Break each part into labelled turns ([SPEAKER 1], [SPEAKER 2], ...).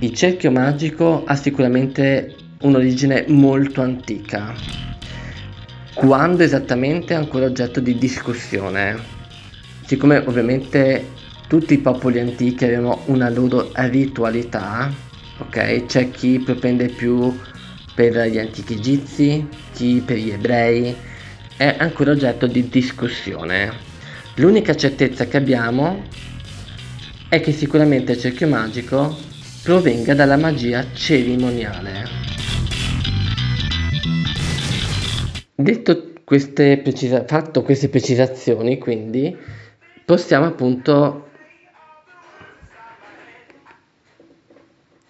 [SPEAKER 1] Il cerchio magico ha sicuramente un'origine molto antica. Quando esattamente è ancora oggetto di discussione? Siccome ovviamente tutti i popoli antichi avevano una loro ritualità, ok? C'è chi propende più per gli antichi egizi, chi per gli ebrei, è ancora oggetto di discussione. L'unica certezza che abbiamo è che sicuramente il cerchio magico provenga dalla magia cerimoniale. Detto queste precisa- fatto queste precisazioni, quindi possiamo appunto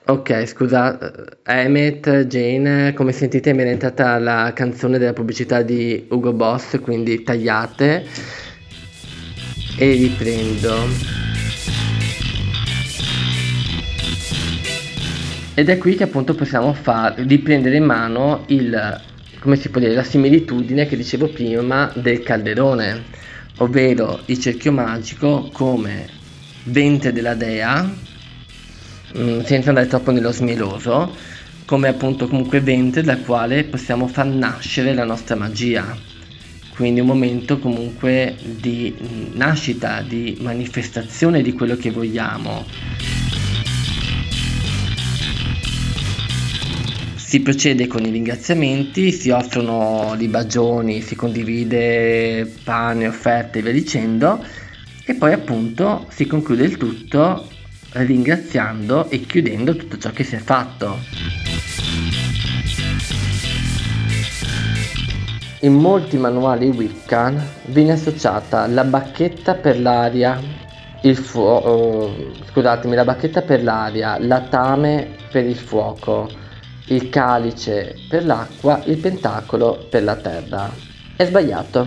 [SPEAKER 1] Ok, scusa, Emmet, Jane, come sentite mi è entrata la canzone della pubblicità di Ugo Boss, quindi tagliate e riprendo. Ed è qui che appunto possiamo far, riprendere in mano il, come si può dire, la similitudine che dicevo prima del calderone, ovvero il cerchio magico come ventre della dea Mm, senza andare troppo nello smeloso, come appunto comunque ventre dal quale possiamo far nascere la nostra magia. Quindi un momento comunque di nascita, di manifestazione di quello che vogliamo. Si procede con i ringraziamenti, si offrono libagioni, si condivide pane, offerte e via dicendo e poi appunto si conclude il tutto ringraziando e chiudendo tutto ciò che si è fatto. In molti manuali Wiccan viene associata la bacchetta per l'aria, il fuoco, oh, scusatemi, la bacchetta per l'aria, la tame per il fuoco, il calice per l'acqua, il pentacolo per la terra. È sbagliato,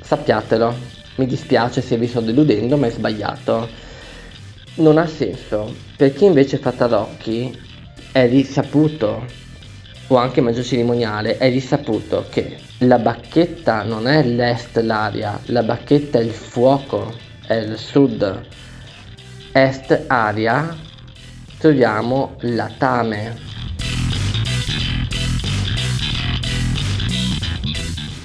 [SPEAKER 1] sappiatelo. Mi dispiace se vi sto deludendo, ma è sbagliato non ha senso. Per chi invece fa tarocchi è risaputo, o anche maggio cerimoniale, è risaputo che la bacchetta non è l'est l'aria, la bacchetta è il fuoco, è il sud. Est aria troviamo la tame.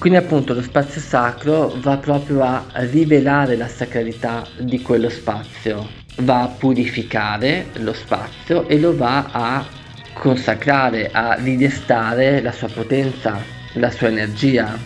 [SPEAKER 1] Quindi appunto lo spazio sacro va proprio a rivelare la sacralità di quello spazio va a purificare lo spazio e lo va a consacrare, a ridestare la sua potenza, la sua energia.